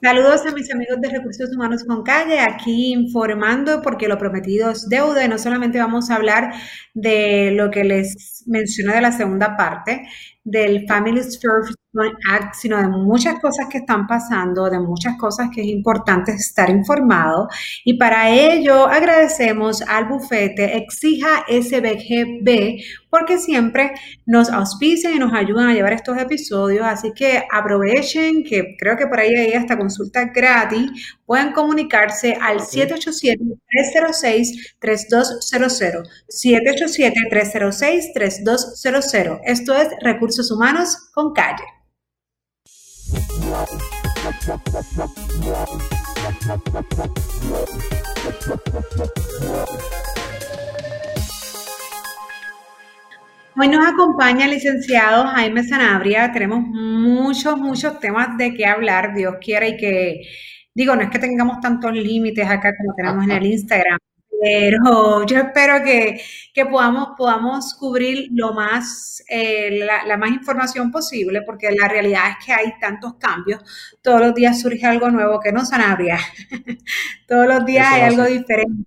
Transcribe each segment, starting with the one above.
Saludos a mis amigos de Recursos Humanos con Calle, aquí informando porque lo prometido es deuda y no solamente vamos a hablar de lo que les mencioné de la segunda parte del Family First Act, sino de muchas cosas que están pasando, de muchas cosas que es importante estar informado. Y para ello agradecemos al bufete Exija SBGB porque siempre nos auspician y nos ayudan a llevar estos episodios. Así que aprovechen que creo que por ahí hay hasta consulta gratis. Pueden comunicarse al 787-306-3200. 787-306-3200. Esto es Recursos Humanos con Calle. Hoy nos acompaña el licenciado Jaime Sanabria. Tenemos muchos, muchos temas de qué hablar, Dios quiera, y que, digo, no es que tengamos tantos límites acá como tenemos en el Instagram, pero yo espero que, podamos, podamos cubrir lo más, eh, la, más información posible, porque la realidad es que hay tantos cambios. Todos los días surge algo nuevo que no sanabria. Todos los días hay algo diferente.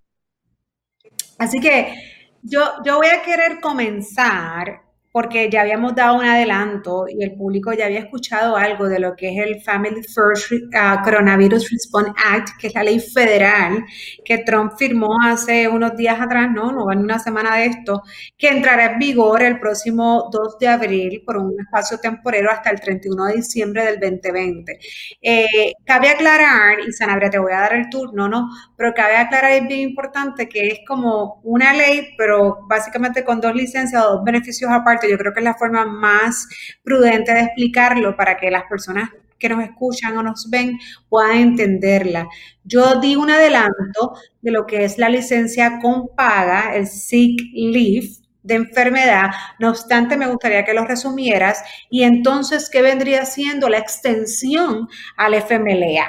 Así que yo, yo voy a querer comenzar porque ya habíamos dado un adelanto y el público ya había escuchado algo de lo que es el Family First uh, Coronavirus Response Act, que es la ley federal que Trump firmó hace unos días atrás, no, no en una semana de esto, que entrará en vigor el próximo 2 de abril por un espacio temporero hasta el 31 de diciembre del 2020. Eh, cabe aclarar, y Sanabria, te voy a dar el turno, ¿no? Pero cabe aclarar, es bien importante que es como una ley, pero básicamente con dos licencias dos beneficios aparte yo creo que es la forma más prudente de explicarlo para que las personas que nos escuchan o nos ven puedan entenderla. Yo di un adelanto de lo que es la licencia con paga, el sick leave de enfermedad. No obstante, me gustaría que lo resumieras y entonces, ¿qué vendría siendo la extensión al FMLA?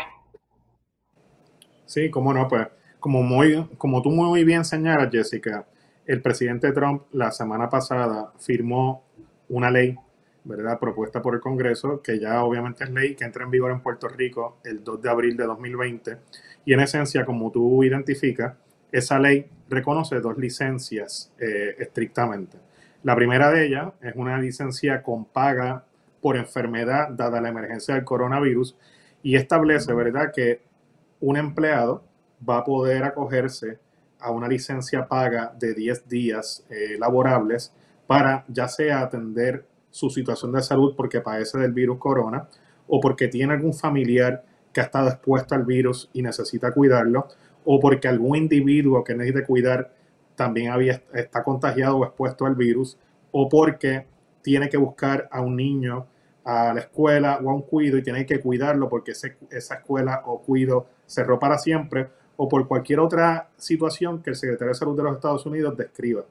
Sí, cómo no, pues como, muy, como tú muy bien señalas, Jessica, el presidente Trump la semana pasada firmó una ley, ¿verdad?, propuesta por el Congreso, que ya obviamente es ley, que entra en vigor en Puerto Rico el 2 de abril de 2020. Y en esencia, como tú identificas, esa ley reconoce dos licencias eh, estrictamente. La primera de ellas es una licencia con paga por enfermedad dada la emergencia del coronavirus y establece, ¿verdad?, que un empleado va a poder acogerse a una licencia paga de 10 días eh, laborables para ya sea atender su situación de salud porque padece del virus corona o porque tiene algún familiar que ha estado expuesto al virus y necesita cuidarlo o porque algún individuo que necesite cuidar también había, está contagiado o expuesto al virus o porque tiene que buscar a un niño a la escuela o a un cuido y tiene que cuidarlo porque esa escuela o cuido cerró para siempre o por cualquier otra situación que el secretario de Salud de los Estados Unidos describa.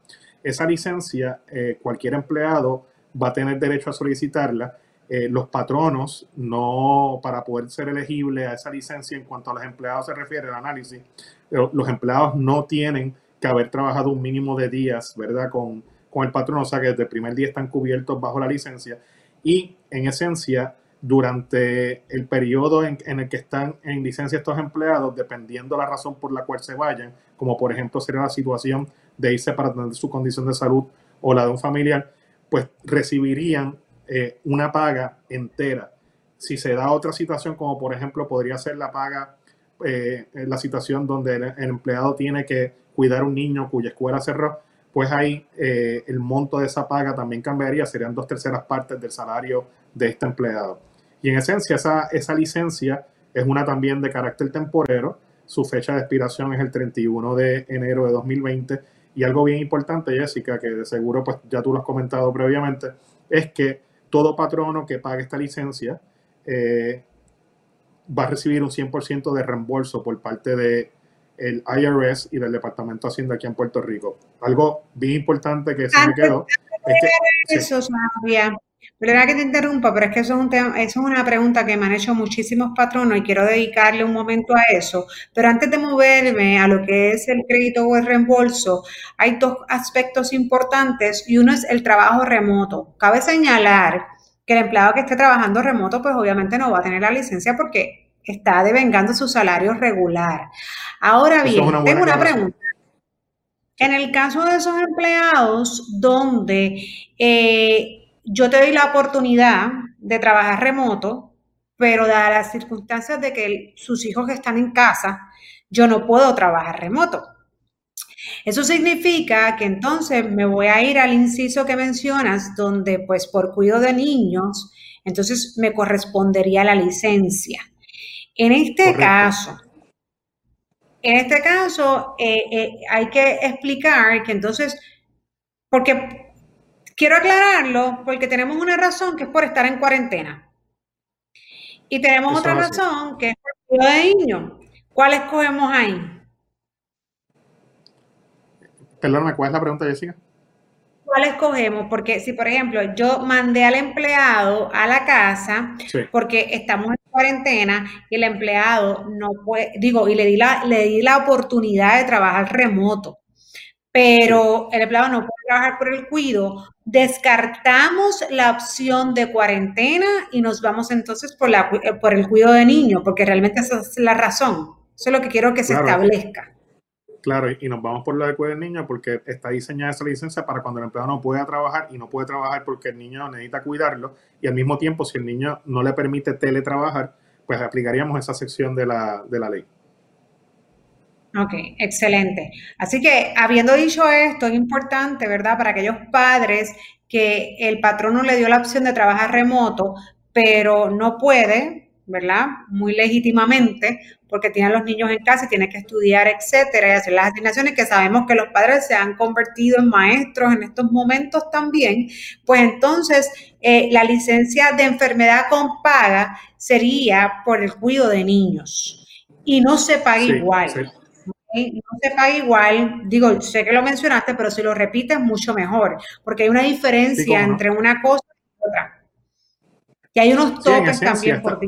Esa licencia, eh, cualquier empleado va a tener derecho a solicitarla. Eh, los patronos, no para poder ser elegible a esa licencia en cuanto a los empleados se refiere el análisis, los empleados no tienen que haber trabajado un mínimo de días, ¿verdad? Con, con el patrono, o sea que desde el primer día están cubiertos bajo la licencia. Y en esencia, durante el periodo en, el que están en licencia estos empleados, dependiendo la razón por la cual se vayan, como por ejemplo sería la situación de irse para atender su condición de salud o la de un familiar, pues recibirían eh, una paga entera. Si se da otra situación, como por ejemplo podría ser la paga, eh, la situación donde el, empleado tiene que cuidar a un niño cuya escuela cerró, pues ahí eh, el monto de esa paga también cambiaría, serían dos terceras partes del salario de este empleado. Y en esencia, esa, esa licencia es una también de carácter temporero. Su fecha de expiración es el 31 de enero de 2020. Y algo bien importante, Jessica, que de seguro pues ya tú lo has comentado previamente, es que todo patrono que pague esta licencia eh, va a recibir un 100% de reembolso por parte de el IRS y del Departamento de Hacienda aquí en Puerto Rico. Algo bien importante que se me quedó. Es eso, Perdona que te interrumpa, pero es que eso es, un tema, eso es una pregunta que me han hecho muchísimos patronos y quiero dedicarle un momento a eso. Pero antes de moverme a lo que es el crédito o el reembolso, hay dos aspectos importantes y uno es el trabajo remoto. Cabe señalar que el empleado que esté trabajando remoto, pues obviamente no va a tener la licencia porque está devengando su salario regular. Ahora bien, tengo una pregunta. En el caso de esos empleados donde eh, yo te doy la oportunidad de trabajar remoto, pero dadas las circunstancias de que sus hijos están en casa, yo no puedo trabajar remoto. Eso significa que entonces me voy a ir al inciso que mencionas, donde pues por cuidado de niños, entonces me correspondería la licencia. En este caso, en este caso eh, eh, hay que explicar que entonces, porque quiero aclararlo, porque tenemos una razón que es por estar en cuarentena. Y tenemos otra razón que es por cuidado de niños. ¿Cuál escogemos ahí? Perdóname, ¿cuál es la pregunta, Jessica? ¿Cuál escogemos? Porque si, por ejemplo, yo mandé al empleado a la casa porque estamos en cuarentena y el empleado no puede, digo, y le di la, le di la oportunidad de trabajar remoto, pero el empleado no puede trabajar por el cuido, descartamos la opción de cuarentena y nos vamos entonces por, la, por el cuidado de niños, porque realmente esa es la razón. Eso es lo que quiero que se establezca. Claro, y nos vamos por la de cuidar del niño porque está diseñada esa licencia para cuando el empleado no pueda trabajar y no puede trabajar porque el niño necesita cuidarlo y al mismo tiempo si el niño no le permite teletrabajar, pues aplicaríamos esa sección de la, de la ley. Ok, excelente. Así que habiendo dicho esto, es importante, ¿verdad? Para aquellos padres que el patrono le dio la opción de trabajar remoto, pero no puede, ¿verdad? Muy legítimamente, porque tiene a los niños en casa y tiene que estudiar, etcétera, y hacer las asignaciones que sabemos que los padres se han convertido en maestros en estos momentos también, pues entonces eh, la licencia de enfermedad con paga sería por el cuidado de niños y no se paga igual. No se paga igual, digo, sé que lo mencionaste, pero si lo repites, mucho mejor, porque hay una diferencia entre una cosa y otra. Y hay unos topes también por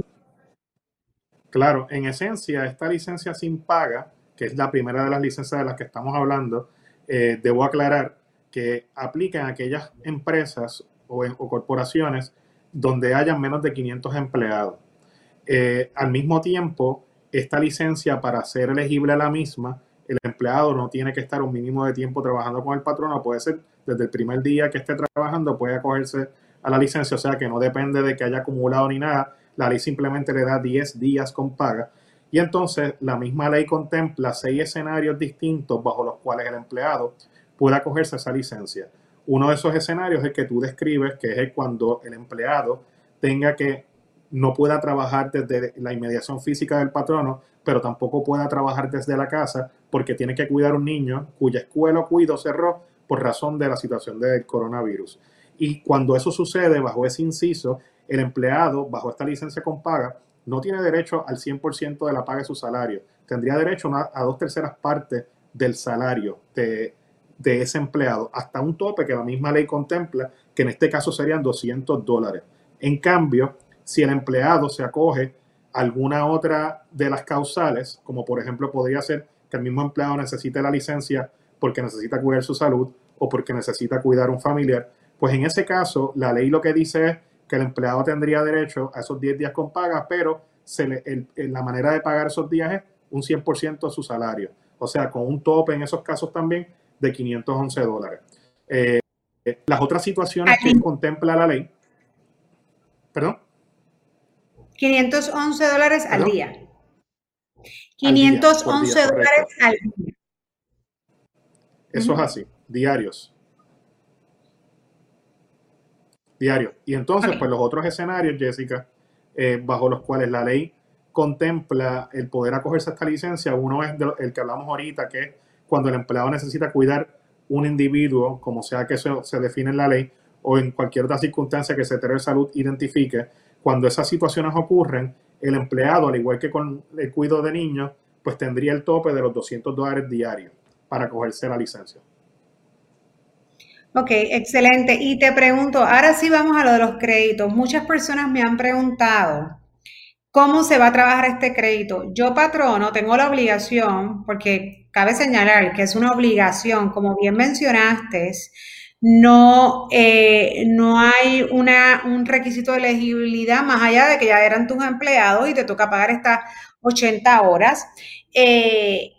Claro, en esencia, esta licencia sin paga, que es la primera de las licencias de las que estamos hablando, eh, debo aclarar que aplica en aquellas empresas o, corporaciones donde hayan menos de 500 empleados. Eh, al mismo tiempo, esta licencia, para ser elegible a la misma, el empleado no tiene que estar un mínimo de tiempo trabajando con el patrono, puede ser desde el primer día que esté trabajando, puede acogerse a la licencia, o sea que no depende de que haya acumulado ni nada, la ley simplemente le da 10 días con paga. Y entonces la misma ley contempla seis escenarios distintos bajo los cuales el empleado puede acogerse a esa licencia. Uno de esos escenarios es el que tú describes, que es cuando el empleado tenga que no pueda trabajar desde la inmediación física del patrono, pero tampoco pueda trabajar desde la casa porque tiene que cuidar a un niño cuya escuela o cuido cerró por razón de la situación del coronavirus. Y cuando eso sucede bajo ese inciso, el empleado, bajo esta licencia con paga, no tiene derecho al 100% de la paga de su salario. Tendría derecho a, dos terceras partes del salario de, ese empleado, hasta un tope que la misma ley contempla, que en este caso serían 200 dólares. En cambio, si el empleado se acoge a alguna otra de las causales, como por ejemplo podría ser que el mismo empleado necesite la licencia porque necesita cuidar su salud o porque necesita cuidar un familiar, pues en ese caso la ley lo que dice es que el empleado tendría derecho a esos 10 días con paga, pero se le, la manera de pagar esos días es un 100% de su salario. O sea, con un tope en esos casos también de 511 dólares. Eh, las otras situaciones que contempla la ley. ¿Perdón? 511 dólares al día. 511 dólares al día. Eso es así, diarios diario. Y entonces, pues los otros escenarios, Jessica, eh, bajo los cuales la ley contempla el poder acogerse a esta licencia, uno es el que hablamos ahorita, que es cuando el empleado necesita cuidar un individuo, como sea que eso se define en la ley, o en cualquier otra circunstancia que el Secretario de Salud identifique, cuando esas situaciones ocurren, el empleado, al igual que con el cuidado de niños, pues tendría el tope de los 200 dólares diarios para acogerse a la licencia. Ok, excelente. Y te pregunto, ahora sí vamos a lo de los créditos. Muchas personas me han preguntado cómo se va a trabajar este crédito. Yo, patrono, tengo la obligación, porque cabe señalar que es una obligación, como bien mencionaste, no, eh, no hay una, un requisito de elegibilidad más allá de que ya eran tus empleados y te toca pagar estas 80 horas. Eh,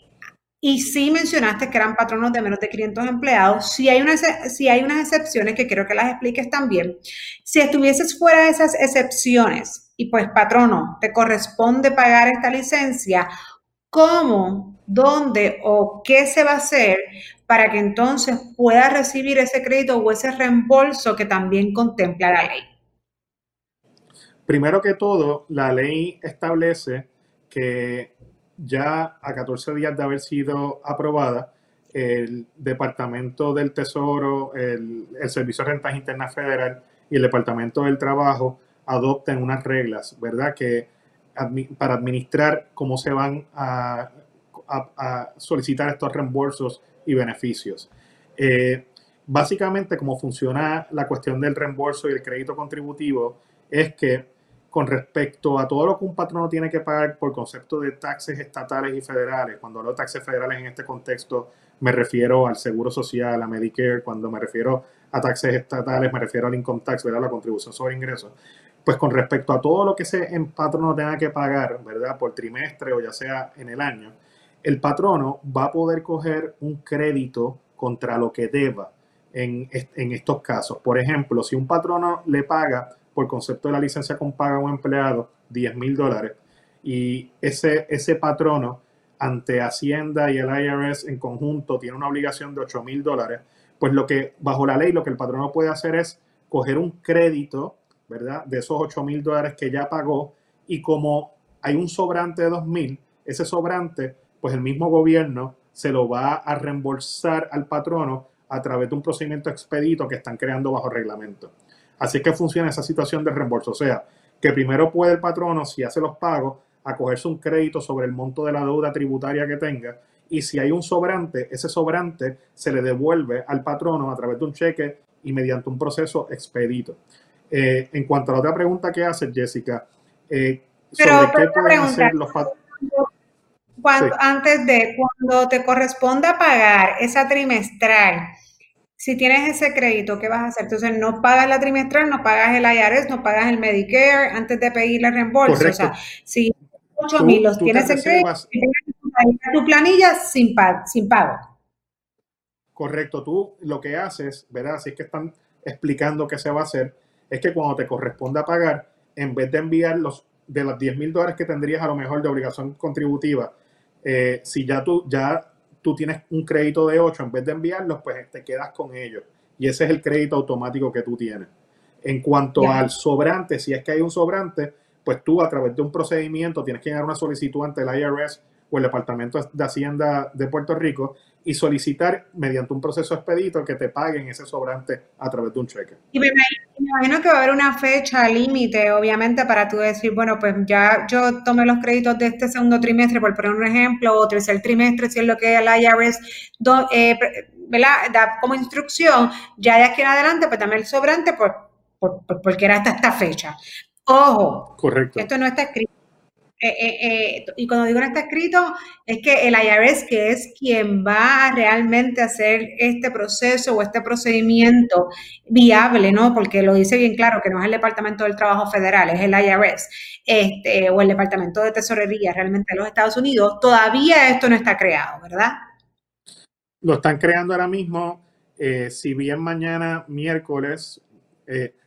y sí mencionaste que eran patronos de menos de 500 empleados. Si hay, hay unas excepciones que quiero que las expliques también. Si estuvieses fuera de esas excepciones y pues patrono, te corresponde pagar esta licencia, ¿cómo, dónde o qué se va a hacer para que entonces pueda recibir ese crédito o ese reembolso que también contempla la ley? Primero que todo, la ley establece que ya a 14 días de haber sido aprobada, el Departamento del Tesoro, el, Servicio de Rentas Internas Federal y el Departamento del Trabajo adopten unas reglas, ¿verdad? Que para administrar cómo se van a, solicitar estos reembolsos y beneficios. Eh, básicamente, cómo funciona la cuestión del reembolso y el crédito contributivo es que con respecto a todo lo que un patrono tiene que pagar por concepto de taxes estatales y federales. Cuando hablo de taxes federales en este contexto, me refiero al seguro social, a Medicare. Cuando me refiero a taxes estatales, me refiero al income tax, ¿verdad? La contribución sobre ingresos. Pues con respecto a todo lo que ese patrono tenga que pagar, ¿verdad? Por trimestre o ya sea en el año, el patrono va a poder coger un crédito contra lo que deba en, en estos casos. Por ejemplo, si un patrono le paga por concepto de la licencia con paga a un empleado 10 mil dólares y ese, ese patrono ante Hacienda y el IRS en conjunto tiene una obligación de 8 mil dólares, pues lo que bajo la ley lo que el patrono puede hacer es coger un crédito, ¿verdad? De esos 8 mil dólares que ya pagó y como hay un sobrante de 2 mil, ese sobrante, pues el mismo gobierno se lo va a reembolsar al patrono a través de un procedimiento expedito que están creando bajo reglamento. Así es que funciona esa situación de reembolso. O sea, que primero puede el patrono, si hace los pagos, acogerse un crédito sobre el monto de la deuda tributaria que tenga. Y si hay un sobrante, ese sobrante se le devuelve al patrono a través de un cheque y mediante un proceso expedito. Eh, en cuanto a la otra pregunta que hace Jessica, eh, sobre qué pueden hacer los patronos. Antes de, cuando te corresponda pagar esa trimestral, si tienes ese crédito, ¿qué vas a hacer? Entonces, no pagas la trimestral, no pagas el IRS, no pagas el Medicare antes de pedirle reembolso. O sea, si 8 mil los tienes en crédito, tu planilla sin, sin pago. Correcto. Tú lo que haces, ¿verdad? Si es que están explicando qué se va a hacer, es que cuando te corresponda pagar, en vez de enviar los de los 10 mil dólares que tendrías a lo mejor de obligación contributiva, eh, si ya tú ya tú tienes un crédito de 8, en vez de enviarlos, pues te quedas con ellos. Y ese es el crédito automático que tú tienes. En cuanto al sobrante, si es que hay un sobrante, pues tú a través de un procedimiento tienes que llenar una solicitud ante el IRS o el Departamento de Hacienda de Puerto Rico y solicitar mediante un proceso expedito que te paguen ese sobrante a través de un cheque. Y me imagino, que va a haber una fecha límite, obviamente, para tú decir, bueno, pues ya yo tomé los créditos de este segundo trimestre, por poner un ejemplo, o tercer trimestre, si es lo que el IRS eh, da como instrucción, ya de aquí en adelante, pues dame el sobrante por, porque era hasta esta fecha. Ojo, Correcto. esto no está escrito eh, eh, eh, y cuando digo no está escrito, es que el IRS, que es quien va a realmente hacer este proceso o este procedimiento viable, ¿no? Porque lo dice bien claro que no es el Departamento del Trabajo Federal, es el IRS, este, o el Departamento de Tesorería realmente de los Estados Unidos, todavía esto no está creado, ¿verdad? Lo están creando ahora mismo. si bien mañana, miércoles,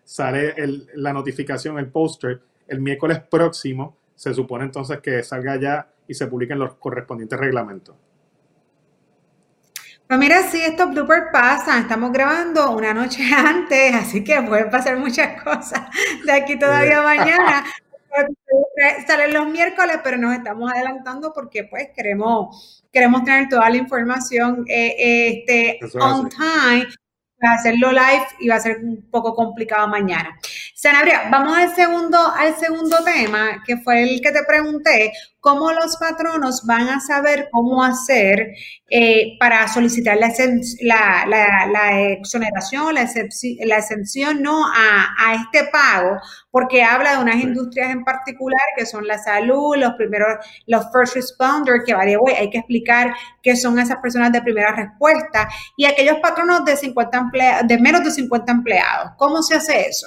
sale la notificación, el póster, el miércoles próximo se supone entonces que salga ya y se publiquen los correspondientes reglamentos. Pues mira, sí, estos bloopers pasan. Estamos grabando una noche antes, así que pueden pasar muchas cosas de aquí todavía mañana. Salen los miércoles, pero nos estamos adelantando porque pues queremos, queremos tener toda la información eh, este, on time. Va a hacerlo live y va a ser un poco complicado mañana. Sanabria, vamos al segundo, al segundo tema, que fue el que te pregunté, cómo los patronos van a saber cómo hacer eh, para solicitar la, exoneración, la, exención ¿no? A, este pago, porque habla de unas industrias en particular que son la salud, los primeros, los first responders, que vale, hay que explicar qué son esas personas de primera respuesta, y aquellos patronos de 50 de menos de 50 empleados. ¿Cómo se hace eso?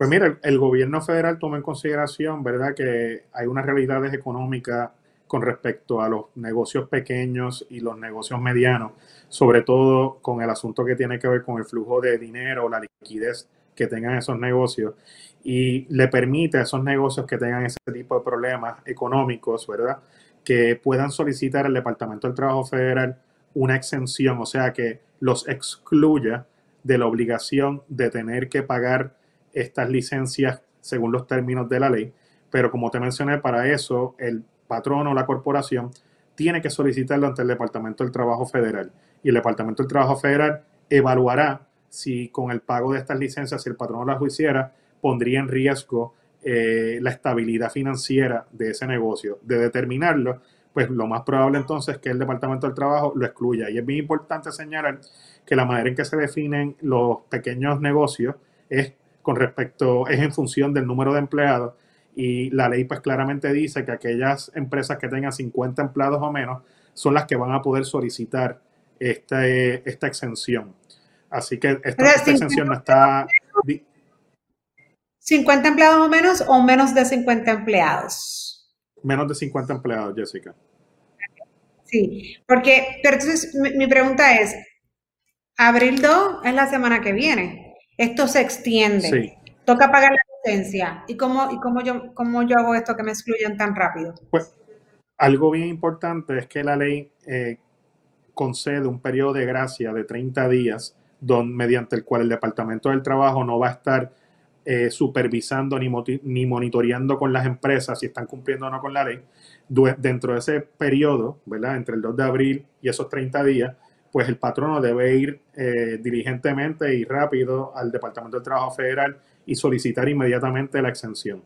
Pues mira, el, gobierno federal toma en consideración, ¿verdad?, que hay unas realidades económicas con respecto a los negocios pequeños y los negocios medianos, sobre todo con el asunto que tiene que ver con el flujo de dinero, la liquidez que tengan esos negocios y le permite a esos negocios que tengan ese tipo de problemas económicos, ¿verdad? Que puedan solicitar al Departamento del Trabajo Federal una exención, o sea, que los excluya de la obligación de tener que pagar estas licencias según los términos de la ley, pero como te mencioné, para eso el patrón o la corporación tiene que solicitarlo ante el Departamento del Trabajo Federal y el Departamento del Trabajo Federal evaluará si con el pago de estas licencias, si el patrón las hiciera, pondría en riesgo eh, la estabilidad financiera de ese negocio. De determinarlo, pues lo más probable entonces es que el Departamento del Trabajo lo excluya. Y es bien importante señalar que la manera en que se definen los pequeños negocios es con respecto, es en función del número de empleados y la ley pues claramente dice que aquellas empresas que tengan 50 empleados o menos son las que van a poder solicitar esta, esta exención. Así que esta, exención no está... 50 empleados o menos o menos de 50 empleados. Menos de 50 empleados, Jessica. Sí, porque, pero entonces mi, mi pregunta es, abril 2 es la semana que viene. Esto se extiende. Toca pagar la licencia. ¿Y cómo, y cómo, yo, cómo yo hago esto que me excluyen tan rápido? Pues algo bien importante es que la ley eh, concede un periodo de gracia de 30 días don, mediante el cual el Departamento del Trabajo no va a estar eh, supervisando ni, ni monitoreando con las empresas si están cumpliendo o no con la ley. Dentro de ese periodo, ¿verdad? Entre el 2 de abril y esos 30 días, pues el patrono debe ir eh, diligentemente y rápido al Departamento del Trabajo Federal y solicitar inmediatamente la exención.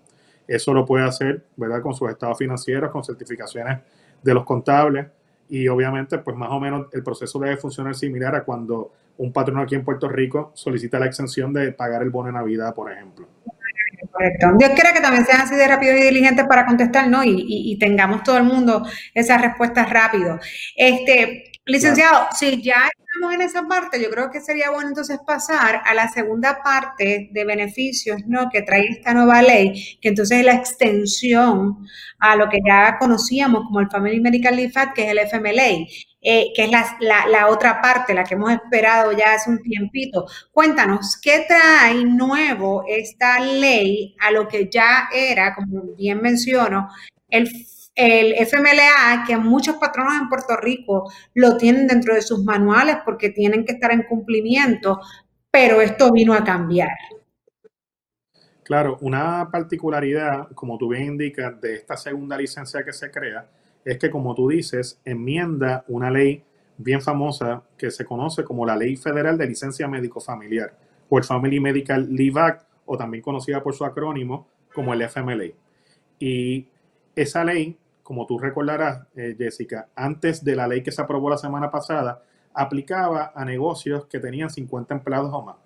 Eso lo puede hacer, ¿verdad? Con sus estados financieros, con certificaciones de los contables y obviamente, pues más o menos el proceso debe funcionar similar a cuando un patrono aquí en Puerto Rico solicita la exención de pagar el bono de Navidad, por ejemplo. Correcto. Dios quiera que también sean así de rápido y diligentes para contestar, ¿no? Y, y, tengamos todo el mundo esas respuestas rápido. Este, Licenciado, si ya estamos en esa parte, yo creo que sería bueno entonces pasar a la segunda parte de beneficios ¿no? que trae esta nueva ley, que entonces es la extensión a lo que ya conocíamos como el Family Medical Leave Act, que es el FMLA, eh, que es la, la, otra parte, la que hemos esperado ya hace un tiempito. Cuéntanos, ¿qué trae nuevo esta ley a lo que ya era, como bien menciono, el el FMLA, que muchos patronos en Puerto Rico lo tienen dentro de sus manuales porque tienen que estar en cumplimiento, pero esto vino a cambiar. Claro, una particularidad, como tú bien indicas, de esta segunda licencia que se crea, es que, como tú dices, enmienda una ley bien famosa que se conoce como la Ley Federal de Licencia Médico Familiar, o el Family Medical Leave Act, o también conocida por su acrónimo como el FMLA. Y esa ley como tú recordarás, eh, Jessica, antes de la ley que se aprobó la semana pasada, aplicaba a negocios que tenían 50 empleados o más.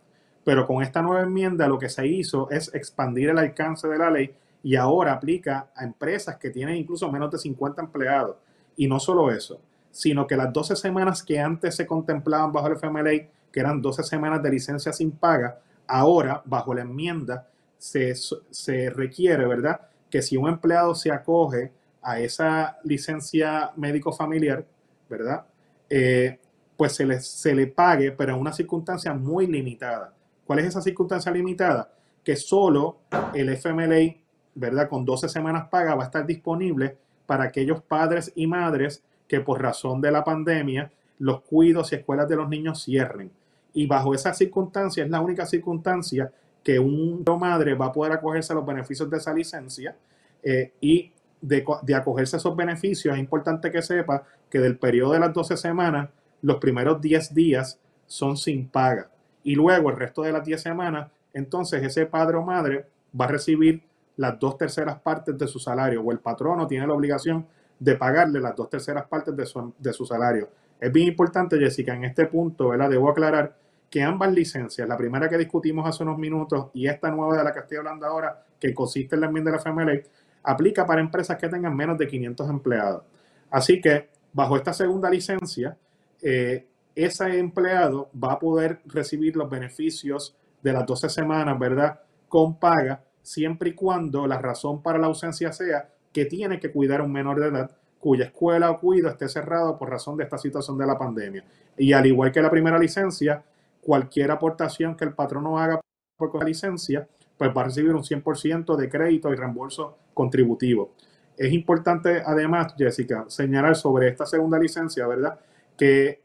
Pero con esta nueva enmienda lo que se hizo es expandir el alcance de la ley y ahora aplica a empresas que tienen incluso menos de 50 empleados. Y no solo eso, sino que las 12 semanas que antes se contemplaban bajo el FMLA, que eran 12 semanas de licencia sin paga, ahora bajo la enmienda se, se requiere, ¿verdad? Que si un empleado se acoge a esa licencia médico familiar, ¿verdad? Eh, pues se le, se le pague, pero en una circunstancia muy limitada. ¿Cuál es esa circunstancia limitada? Que solo el FMLA, ¿verdad? Con 12 semanas paga va a estar disponible para aquellos padres y madres que por razón de la pandemia los cuidos y escuelas de los niños cierren. Y bajo esa circunstancia es la única circunstancia que un madre va a poder acogerse a los beneficios de esa licencia eh, y de, acogerse a esos beneficios, es importante que sepa que del periodo de las 12 semanas, los primeros 10 días son sin paga. Y luego el resto de las 10 semanas entonces ese padre o madre va a recibir las dos terceras partes de su salario o el patrono tiene la obligación de pagarle las dos terceras partes de su, de su salario. Es bien importante, Jessica, en este punto, ¿verdad? Debo aclarar que ambas licencias, la primera que discutimos hace unos minutos y esta nueva de la que estoy hablando ahora, que consiste en la enmienda de la FMLA, aplica para empresas que tengan menos de 500 empleados. Así que, bajo esta segunda licencia, eh, ese empleado va a poder recibir los beneficios de las 12 semanas, ¿verdad? Con paga, siempre y cuando la razón para la ausencia sea que tiene que cuidar a un menor de edad cuya escuela o cuido esté cerrado por razón de esta situación de la pandemia. Y al igual que la primera licencia, cualquier aportación que el patrono haga por la licencia, pues va a recibir un 100% de crédito y reembolso contributivo. Es importante, además, Jessica, señalar sobre esta segunda licencia, ¿verdad? Que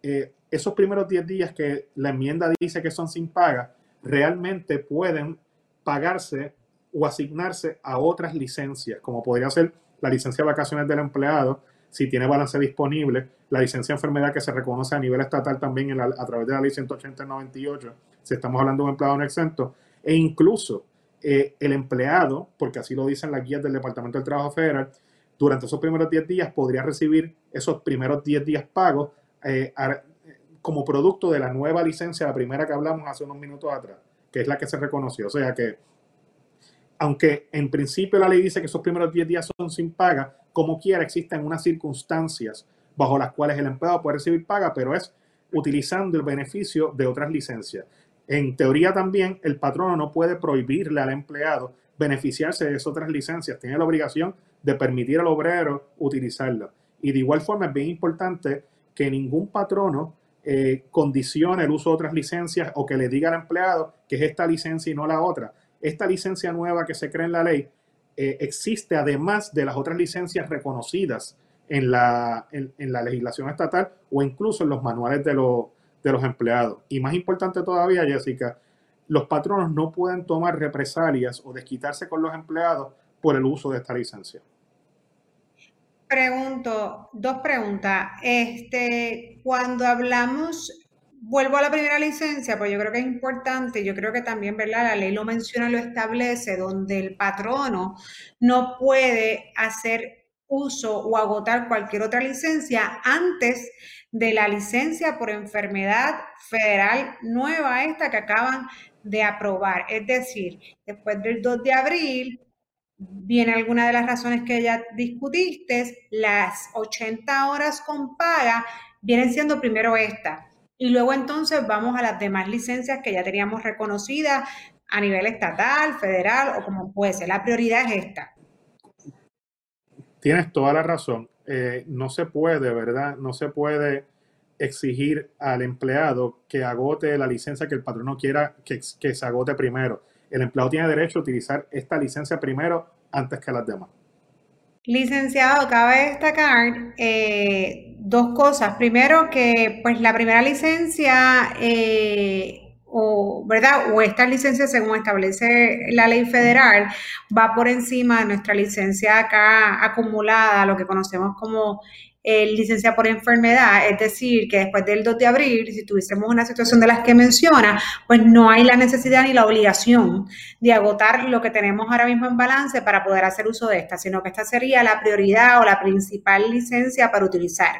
eh, esos primeros 10 días que la enmienda dice que son sin paga, realmente pueden pagarse o asignarse a otras licencias, como podría ser la licencia de vacaciones del empleado, si tiene balance disponible, la licencia de enfermedad que se reconoce a nivel estatal también a través de la ley 180 98, si estamos hablando de un empleado no exento, e incluso eh, el empleado, porque así lo dicen las guías del Departamento del Trabajo Federal, durante esos primeros 10 días podría recibir esos primeros 10 días pagos eh, como producto de la nueva licencia, la primera que hablamos hace unos minutos atrás, que es la que se reconoció. O sea que aunque en principio la ley dice que esos primeros 10 días son sin paga, como quiera existen unas circunstancias bajo las cuales el empleado puede recibir paga, pero es utilizando el beneficio de otras licencias. En teoría también el patrono no puede prohibirle al empleado beneficiarse de esas otras licencias, tiene la obligación de permitir al obrero utilizarlas. Y de igual forma es bien importante que ningún patrono eh, condicione el uso de otras licencias o que le diga al empleado que es esta licencia y no la otra esta licencia nueva que se crea en la ley eh, existe además de las otras licencias reconocidas en la, en, la legislación estatal o incluso en los manuales de, de los empleados. Y más importante todavía, Jessica, los patronos no pueden tomar represalias o desquitarse con los empleados por el uso de esta licencia. Pregunto, dos preguntas. Este, cuando hablamos vuelvo a la primera licencia, pues yo creo que es importante, yo creo que también, ¿verdad? La ley lo menciona, lo establece, donde el patrono no puede hacer uso o agotar cualquier otra licencia antes de la licencia por enfermedad federal nueva, esta que acaban de aprobar. Es decir, después del 2 de abril, viene alguna de las razones que ya discutiste, las 80 horas con paga vienen siendo primero esta y luego entonces vamos a las demás licencias que ya teníamos reconocidas a nivel estatal, federal o como puede ser. La prioridad es esta. Tienes toda la razón. Eh, no se puede, ¿verdad? No se puede exigir al empleado que agote la licencia que el patrono quiera que, que se agote primero. El empleado tiene derecho a utilizar esta licencia primero antes que las demás. Licenciado, cabe destacar eh, dos cosas. Primero, que pues la primera licencia, eh, o, ¿verdad? O esta licencia, según establece la ley federal, va por encima de nuestra licencia acá acumulada, lo que conocemos como licencia por enfermedad, es decir, que después del 2 de abril, si tuviésemos una situación de las que menciona, pues no hay la necesidad ni la obligación de agotar lo que tenemos ahora mismo en balance para poder hacer uso de esta, sino que esta sería la prioridad o la principal licencia para utilizar.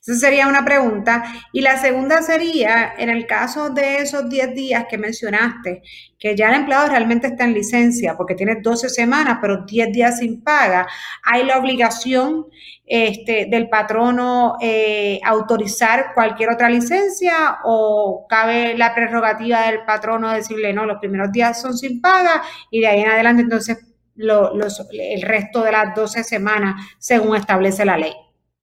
Esa sería una pregunta. Y la segunda sería, en el caso de esos 10 días que mencionaste, que ya el empleado realmente está en licencia porque tiene 12 semanas, pero 10 días sin paga, hay la obligación este, del patrono eh, autorizar cualquier otra licencia o cabe la prerrogativa del patrono decirle, no, los primeros días son sin paga y de ahí en adelante entonces el resto de las 12 semanas según establece la ley.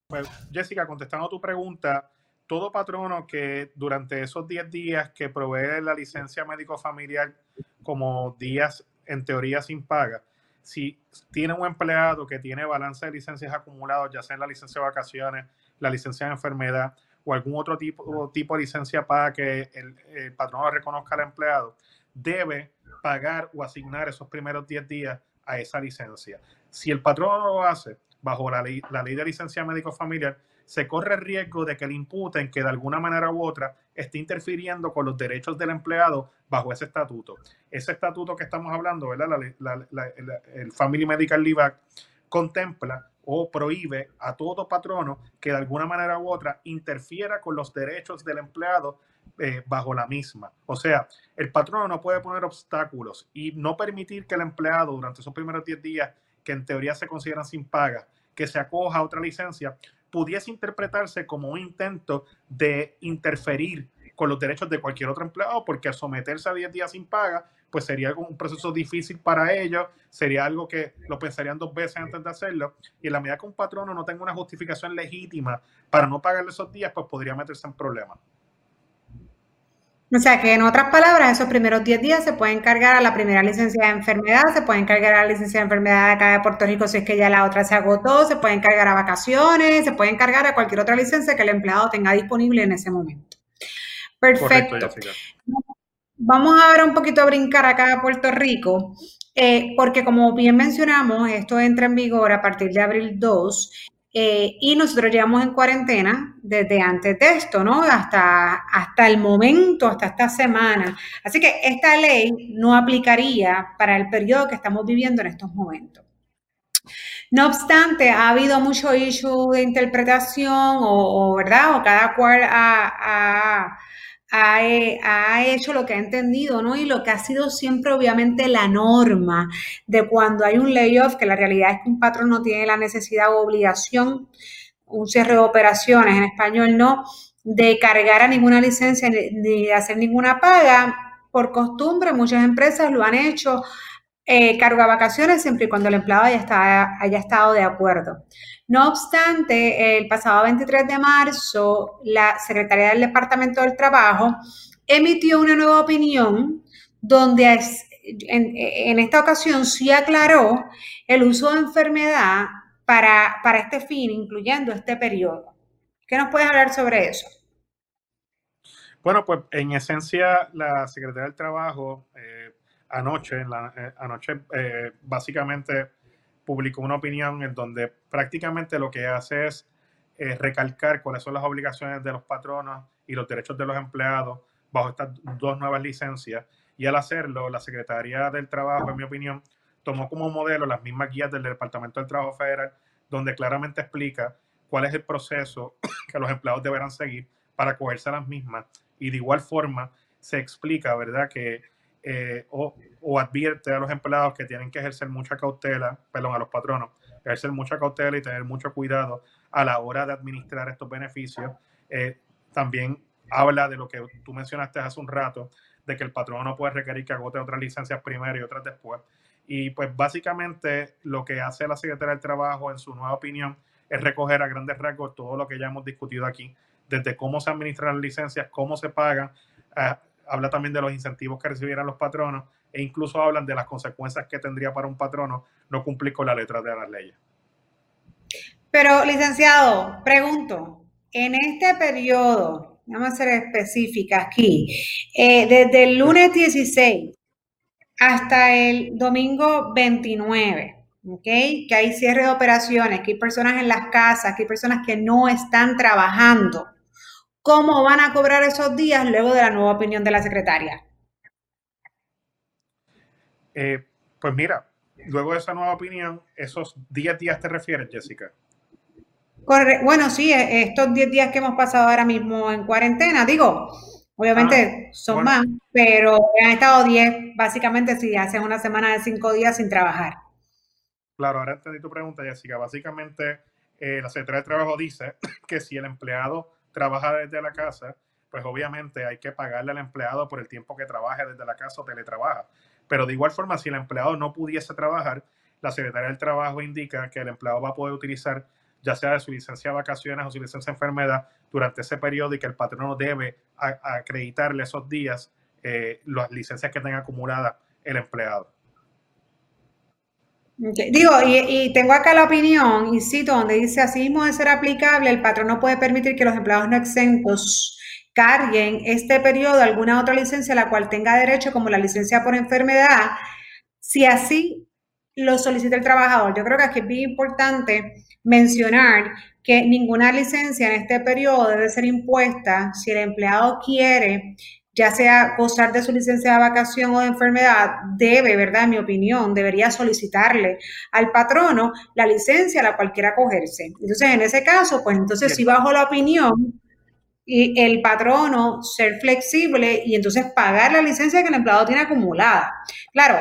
Pues, Jessica, contestando tu pregunta, todo patrono que durante esos 10 días que provee la licencia médico familiar como días en teoría sin paga, si tiene un empleado que tiene balance de licencias acumulados, ya sea en la licencia de vacaciones, la licencia de enfermedad o algún otro tipo, tipo de licencia para que el, el patrono reconozca al empleado, debe pagar o asignar esos primeros 10 días a esa licencia. Si el patrón no lo hace bajo la ley, la ley de licencia médico familiar, se corre el riesgo de que le imputen que de alguna manera u otra esté interfiriendo con los derechos del empleado bajo ese estatuto. Ese estatuto que estamos hablando, ¿verdad? el Family Medical Leave contempla o prohíbe a todo patrono que de alguna manera u otra interfiera con los derechos del empleado eh, bajo la misma. O sea, el patrono no puede poner obstáculos y no permitir que el empleado durante esos primeros 10 días, que en teoría se consideran sin paga, que se acoja a otra licencia, pudiese interpretarse como un intento de interferir con los derechos de cualquier otro empleado, porque al someterse a 10 días sin paga, pues sería un proceso difícil para ellos, sería algo que lo pensarían dos veces antes de hacerlo, y en la medida que un patrono no tenga una justificación legítima para no pagarle esos días, pues podría meterse en problemas. O sea que en otras palabras, esos primeros 10 días se pueden cargar a la primera licencia de enfermedad, se pueden cargar a la licencia de enfermedad de acá de Puerto Rico si es que ya la otra se agotó, se pueden cargar a vacaciones, se pueden cargar a cualquier otra licencia que el empleado tenga disponible en ese momento. Perfecto. Vamos a ver un poquito a brincar acá a Puerto Rico, eh, porque como bien mencionamos, esto entra en vigor a partir de abril 2 eh, y nosotros llevamos en cuarentena desde antes de esto, ¿no? Hasta, hasta el momento, hasta esta semana. Así que esta ley no aplicaría para el periodo que estamos viviendo en estos momentos. No obstante, ha habido mucho issue de interpretación o, ¿verdad? O cada cual ha ha, hecho lo que ha entendido, ¿no? Y lo que ha sido siempre obviamente la norma de cuando hay un layoff, que la realidad es que un patrón no tiene la necesidad o obligación, un cierre de operaciones en español, no, de cargar a ninguna licencia ni de hacer ninguna paga. Por costumbre, muchas empresas lo han hecho eh, cargo a vacaciones siempre y cuando el empleado haya estado de acuerdo. No obstante, el pasado 23 de marzo, la Secretaría del Departamento del Trabajo emitió una nueva opinión donde en, esta ocasión sí aclaró el uso de enfermedad para, para este fin, incluyendo este periodo. ¿Qué nos puedes hablar sobre eso? Bueno, pues en esencia la Secretaría del Trabajo eh, anoche, eh, anoche eh, básicamente publicó una opinión en donde prácticamente lo que hace es eh, recalcar cuáles son las obligaciones de los patronos y los derechos de los empleados bajo estas dos nuevas licencias. Y al hacerlo, la Secretaría del Trabajo, en mi opinión, tomó como modelo las mismas guías del Departamento del Trabajo Federal, donde claramente explica cuál es el proceso que los empleados deberán seguir para acogerse a las mismas. Y de igual forma se explica, ¿verdad?, que eh, o, advierte a los empleados que tienen que ejercer mucha cautela, perdón, a los patronos, ejercer mucha cautela y tener mucho cuidado a la hora de administrar estos beneficios. Eh, también habla de lo que tú mencionaste hace un rato, de que el patrono no puede requerir que agote otras licencias primero y otras después. Y pues básicamente lo que hace la Secretaría del Trabajo en su nueva opinión es recoger a grandes rasgos todo lo que ya hemos discutido aquí, desde cómo se administran las licencias, cómo se pagan, habla también de los incentivos que recibieran los patronos e incluso hablan de las consecuencias que tendría para un patrono no cumplir con la letra de las leyes. Pero, licenciado, pregunto, en este periodo, vamos a ser específica aquí, eh, desde el lunes 16 hasta el domingo 29, ¿ok? Que hay cierre de operaciones, que hay personas en las casas, que hay personas que no están trabajando cómo van a cobrar esos días luego de la nueva opinión de la secretaria. Eh, pues mira, luego de esa nueva opinión, ¿esos 10 días te refieres, Jessica? bueno, sí, e, estos 10 días que hemos pasado ahora mismo en cuarentena, digo, obviamente ah, son más, pero han estado 10, básicamente si hacen una semana de 5 días sin trabajar. Claro, ahora entendí tu pregunta, Jessica. Básicamente, eh, la Secretaría de Trabajo dice que si el empleado trabaja desde la casa, pues obviamente hay que pagarle al empleado por el tiempo que trabaje desde la casa o teletrabaja. Pero de igual forma, si el empleado no pudiese trabajar, la Secretaría del Trabajo indica que el empleado va a poder utilizar ya sea de su licencia de vacaciones o su licencia de enfermedad durante ese periodo y que el patrono debe acreditarle esos días eh, las licencias que tenga acumuladas el empleado. Digo, y, tengo acá la opinión, y cito, donde dice, así mismo de ser aplicable, el patrón no puede permitir que los empleados no exentos carguen este periodo alguna otra licencia a la cual tenga derecho, como la licencia por enfermedad, si así lo solicita el trabajador. Yo creo que aquí es bien importante mencionar que ninguna licencia en este periodo debe ser impuesta si el empleado quiere ya sea gozar de su licencia de vacación o de enfermedad, debe, ¿verdad? En mi opinión, debería solicitarle al patrono la licencia a la cual quiera acogerse. Entonces, en ese caso, pues entonces si bajo la opinión y el patrono ser flexible y entonces pagar la licencia que el empleado tiene acumulada. Claro,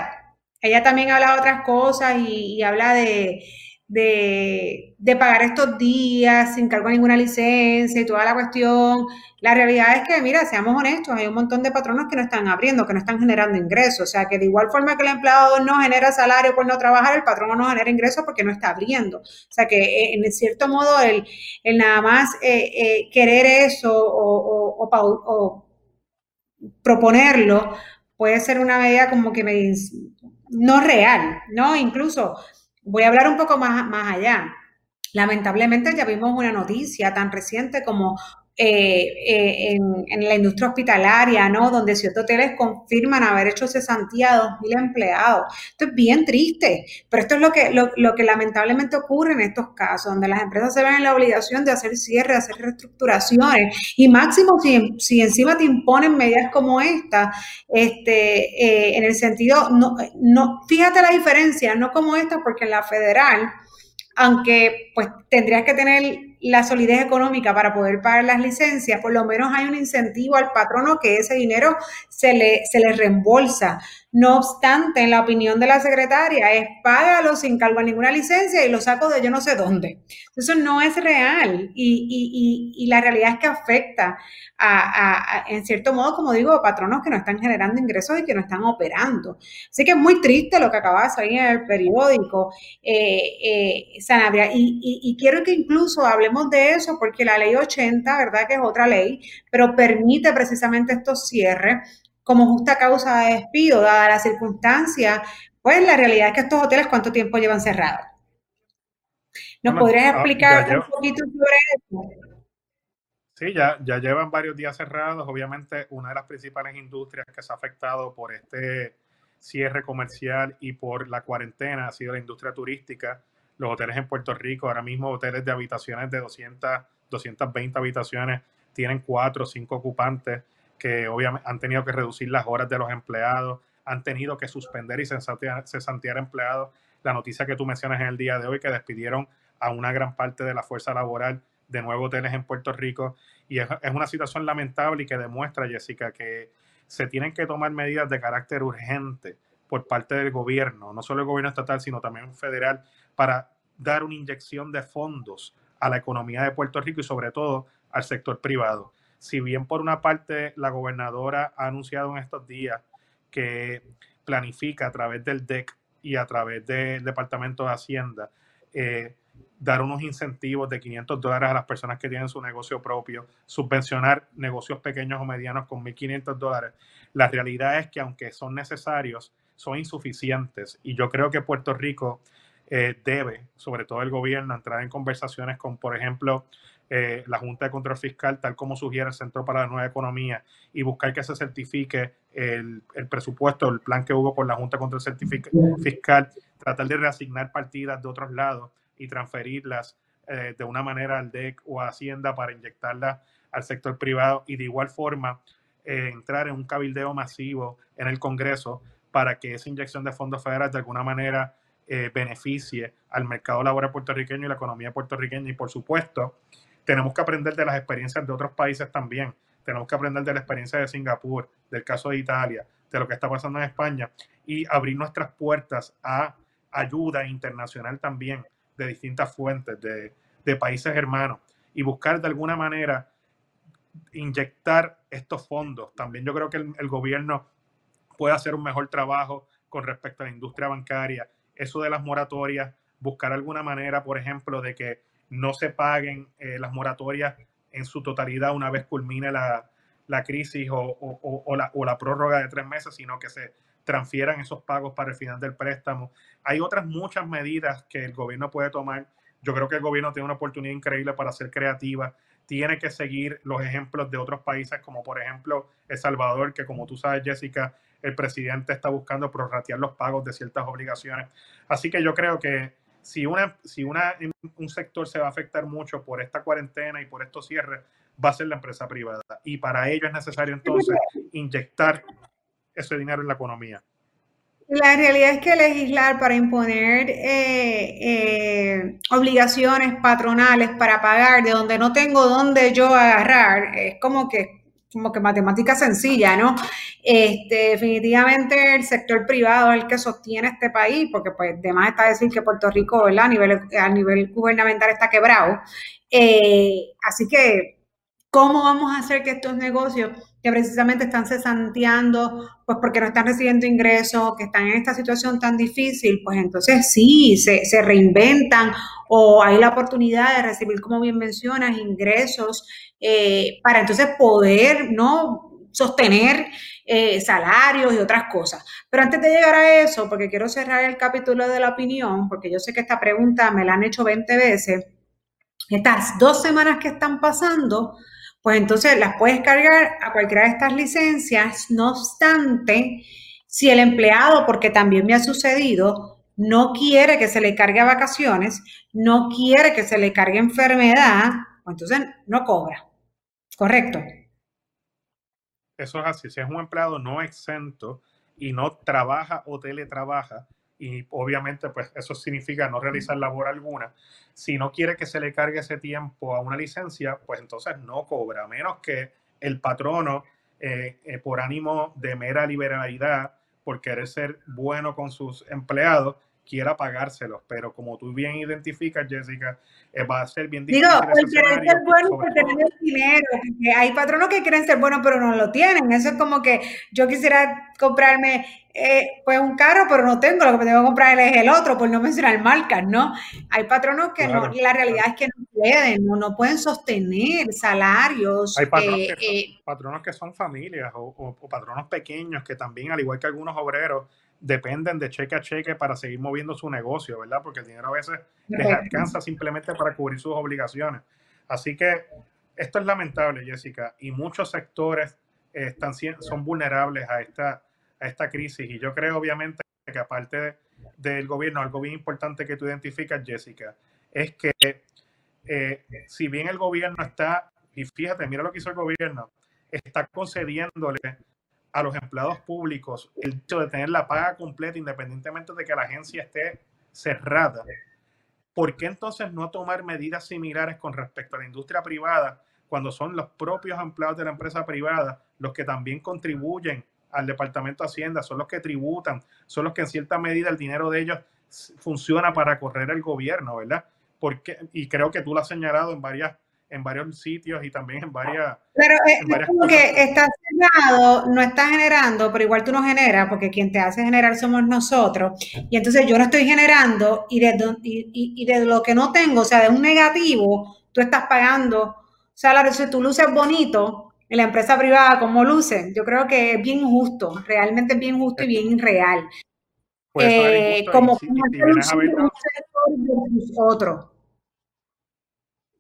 ella también habla de otras cosas y habla de de, pagar estos días sin cargo a ninguna licencia y toda la cuestión. La realidad es que, mira, seamos honestos, hay un montón de patronos que no están abriendo, que no están generando ingresos. O sea, que de igual forma que el empleado no genera salario por no trabajar, el patrono no genera ingresos porque no está abriendo. O sea, que eh, en cierto modo el, el nada más eh, eh, querer eso o, o, proponerlo puede ser una medida como que no real, ¿no? Incluso Voy a hablar un poco más, más allá. Lamentablemente ya vimos una noticia tan reciente como eh, eh, en, la industria hospitalaria, ¿no? Donde ciertos hoteles confirman haber hecho cesantía a 2.000 empleados. Esto es bien triste, pero esto es lo que, lo, que lamentablemente ocurre en estos casos, donde las empresas se ven en la obligación de hacer cierre, hacer reestructuraciones, y máximo si, si encima te imponen medidas como esta, este, eh, en el sentido, no, no, fíjate la diferencia, no como esta, porque en la federal, aunque pues tendrías que tener la solidez económica para poder pagar las licencias, por lo menos hay un incentivo al patrono que ese dinero se le, se le reembolsa. No obstante, en la opinión de la secretaria, es págalo sin cargo a ninguna licencia y lo saco de yo no sé dónde. Eso no es real y, y, y, la realidad es que afecta a, en cierto modo, como digo, a patronos que no están generando ingresos y que no están operando. Así que es muy triste lo que acaba de en el periódico, eh, eh, Sanabria. Y, y quiero que incluso hablemos de eso porque la ley 80, ¿verdad? Que es otra ley, pero permite precisamente estos cierres como justa causa de despido, dada la circunstancia, pues la realidad es que estos hoteles cuánto tiempo llevan cerrados. ¿Nos podrías ah, explicar un poquito sobre eso? Sí, ya, ya llevan varios días cerrados. Obviamente, una de las principales industrias que se ha afectado por este cierre comercial y por la cuarentena ha sido la industria turística. Los hoteles en Puerto Rico, ahora mismo hoteles de habitaciones de 200, 220 habitaciones, tienen cuatro o cinco ocupantes que obviamente han tenido que reducir las horas de los empleados, han tenido que suspender y cesantear empleados. La noticia que tú mencionas en el día de hoy, que despidieron a una gran parte de la fuerza laboral de nuevos hoteles en Puerto Rico. Y es, una situación lamentable y que demuestra, Jessica, que se tienen que tomar medidas de carácter urgente por parte del gobierno, no solo el gobierno estatal, sino también federal, para dar una inyección de fondos a la economía de Puerto Rico y sobre todo al sector privado si bien por una parte la gobernadora ha anunciado en estos días que planifica a través del DEC y a través del Departamento de Hacienda eh, dar unos incentivos de 500 dólares a las personas que tienen su negocio propio, subvencionar negocios pequeños o medianos con 1.500 dólares. La realidad es que aunque son necesarios, son insuficientes y yo creo que Puerto Rico eh, debe, sobre todo el gobierno, entrar en conversaciones con, por ejemplo, eh, la Junta de Control Fiscal, tal como sugiere el Centro para la Nueva Economía, y buscar que se certifique el, presupuesto, el plan que hubo con la Junta de Control Fiscal, tratar de reasignar partidas de otros lados y transferirlas eh, de una manera al DEC o a Hacienda para inyectarlas al sector privado y de igual forma eh, entrar en un cabildeo masivo en el Congreso para que esa inyección de fondos federales de alguna manera beneficie al mercado laboral puertorriqueño y la economía puertorriqueña. Y por supuesto tenemos que aprender de las experiencias de otros países también. Tenemos que aprender de la experiencia de Singapur, del caso de Italia, de lo que está pasando en España y abrir nuestras puertas a ayuda internacional también de distintas fuentes, de, países hermanos y buscar de alguna manera inyectar estos fondos. También yo creo que el, el, gobierno puede hacer un mejor trabajo con respecto a la industria bancaria. Eso de las moratorias, buscar alguna manera, por ejemplo, de que no se paguen eh, las moratorias en su totalidad una vez culmine la, crisis o, la, o, la, prórroga de tres meses, sino que se transfieran esos pagos para el final del préstamo. Hay otras muchas medidas que el gobierno puede tomar. Yo creo que el gobierno tiene una oportunidad increíble para ser creativa. Tiene que seguir los ejemplos de otros países, como por ejemplo El Salvador, que como tú sabes, Jessica, el presidente está buscando prorratear los pagos de ciertas obligaciones. Así que yo creo que si, una, si una, un sector se va a afectar mucho por esta cuarentena y por estos cierres, va a ser la empresa privada. Y para ello es necesario entonces inyectar ese dinero en la economía. La realidad es que legislar para imponer eh, eh, obligaciones patronales para pagar de donde no tengo dónde yo agarrar es como que como que matemática sencilla, ¿no? Este, definitivamente el sector privado es el que sostiene este país, porque pues además está decir que Puerto Rico, ¿verdad? A nivel, a nivel gubernamental está quebrado. Eh, así que, ¿cómo vamos a hacer que estos negocios que precisamente están cesanteando, pues porque no están recibiendo ingresos, que están en esta situación tan difícil, pues entonces sí, se, se reinventan o hay la oportunidad de recibir, como bien mencionas, ingresos eh, para entonces poder, ¿no? sostener eh, salarios y otras cosas. Pero antes de llegar a eso, porque quiero cerrar el capítulo de la opinión, porque yo sé que esta pregunta me la han hecho 20 veces, estas dos semanas que están pasando, pues entonces las puedes cargar a cualquiera de estas licencias, no obstante, si el empleado, porque también me ha sucedido, no quiere que se le cargue a vacaciones, no quiere que se le cargue enfermedad, pues entonces no cobra. Correcto. Eso es así. Si es un empleado no exento y no trabaja o teletrabaja, y obviamente pues eso significa no realizar labor alguna, si no quiere que se le cargue ese tiempo a una licencia, pues entonces no cobra, a menos que el patrono, eh, eh, por ánimo de mera liberalidad, por querer ser bueno con sus empleados, quiera pagárselos, pero como tú bien identificas, Jessica, eh, va a ser bien difícil. Digo, pues quieren ser buenos por tener dinero, hay patronos que quieren ser buenos pero no lo tienen, eso es como que yo quisiera comprarme eh, pues un carro, pero no tengo, lo que tengo que comprar es el otro, por no mencionar marcas, ¿no? Hay patronos que no, la realidad es que no pueden, no, no pueden sostener salarios. Hay patronos, que, eh, son, patronos que son familias o, o patronos pequeños que también, al igual que algunos obreros, dependen de cheque a cheque para seguir moviendo su negocio, ¿verdad? Porque el dinero a veces les alcanza simplemente para cubrir sus obligaciones. Así que esto es lamentable, Jessica, y muchos sectores están, son vulnerables a esta, a esta crisis. Y yo creo, obviamente, que aparte del gobierno, algo bien importante que tú identificas, Jessica, es que eh, si bien el gobierno está, y fíjate, mira lo que hizo el gobierno, está concediéndole a los empleados públicos el hecho de tener la paga completa independientemente de que la agencia esté cerrada, ¿por qué entonces no tomar medidas similares con respecto a la industria privada cuando son los propios empleados de la empresa privada los que también contribuyen al Departamento de Hacienda, son los que tributan, son los que en cierta medida el dinero de ellos funciona para correr el gobierno, ¿verdad? Porque, y creo que tú lo has señalado en varias en varios sitios y también en varias. Pero es como que está cerrado, no está generando, pero igual tú no generas, porque quien te hace generar somos nosotros. Y entonces yo no estoy generando y de, y, y de lo que no tengo, o sea, de un negativo, tú estás pagando salario. Si tú luces bonito en la empresa privada, como lucen, yo creo que es bien justo, realmente es bien justo y bien real. Eh, como, si, otro.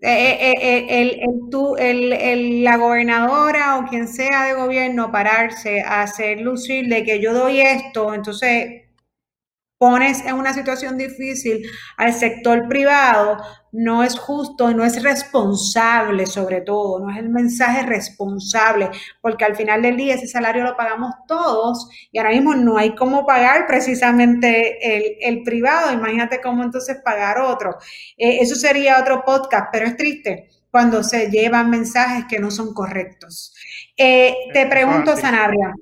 Eh, eh, eh, el, tú, el, la gobernadora o quien sea de gobierno pararse a hacer lucir de que yo doy esto, entonces pones en una situación difícil al sector privado, no es justo, no es responsable sobre todo, no es el mensaje responsable, porque al final del día ese salario lo pagamos todos y ahora mismo no hay cómo pagar precisamente el, privado, imagínate cómo entonces pagar otro. Eh, eso sería otro podcast, pero es triste cuando se llevan mensajes que no son correctos. Eh, te pregunto, Sanabria.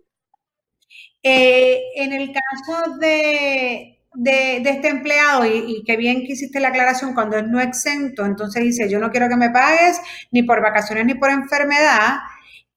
Eh, en el caso de, de, este empleado, y, que bien que hiciste la aclaración, cuando es no exento, entonces dice, yo no quiero que me pagues ni por vacaciones ni por enfermedad,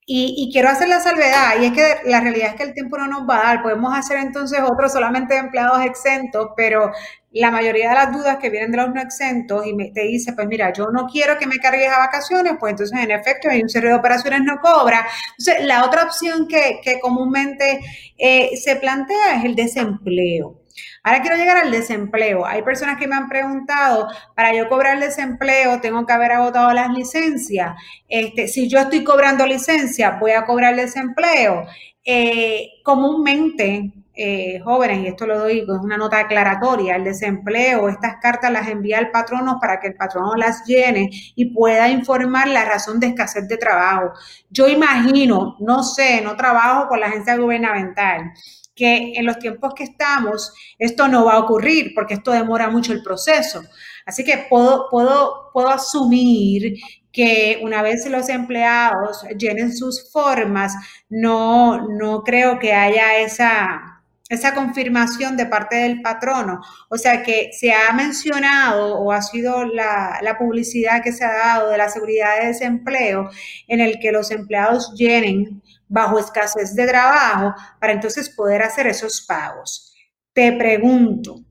y, quiero hacer la salvedad, y es que la realidad es que el tiempo no nos va a dar, podemos hacer entonces otro solamente de empleados exentos, pero la mayoría de las dudas que vienen de los no exentos y me, te dice, pues mira, yo no quiero que me cargues a vacaciones, pues entonces en efecto hay un serie de operaciones no cobra. Entonces, la otra opción que, comúnmente eh, se plantea es el desempleo. Ahora quiero llegar al desempleo. Hay personas que me han preguntado, para yo cobrar desempleo, tengo que haber agotado las licencias. Este, si yo estoy cobrando licencia, voy a cobrar desempleo. Eh, comúnmente, eh, jóvenes, y esto lo doy, es una nota aclaratoria, el desempleo, estas cartas las envía el patrono para que el patrono las llene y pueda informar la razón de escasez de trabajo. Yo imagino, no sé, no trabajo con la agencia gubernamental, que en los tiempos que estamos esto no va a ocurrir porque esto demora mucho el proceso. Así que puedo, puedo, puedo asumir que una vez los empleados llenen sus formas, no, no creo que haya esa, esa confirmación de parte del patrono. O sea que se ha mencionado o ha sido la, publicidad que se ha dado de la seguridad de desempleo en el que los empleados llenen bajo escasez de trabajo para entonces poder hacer esos pagos. Te pregunto,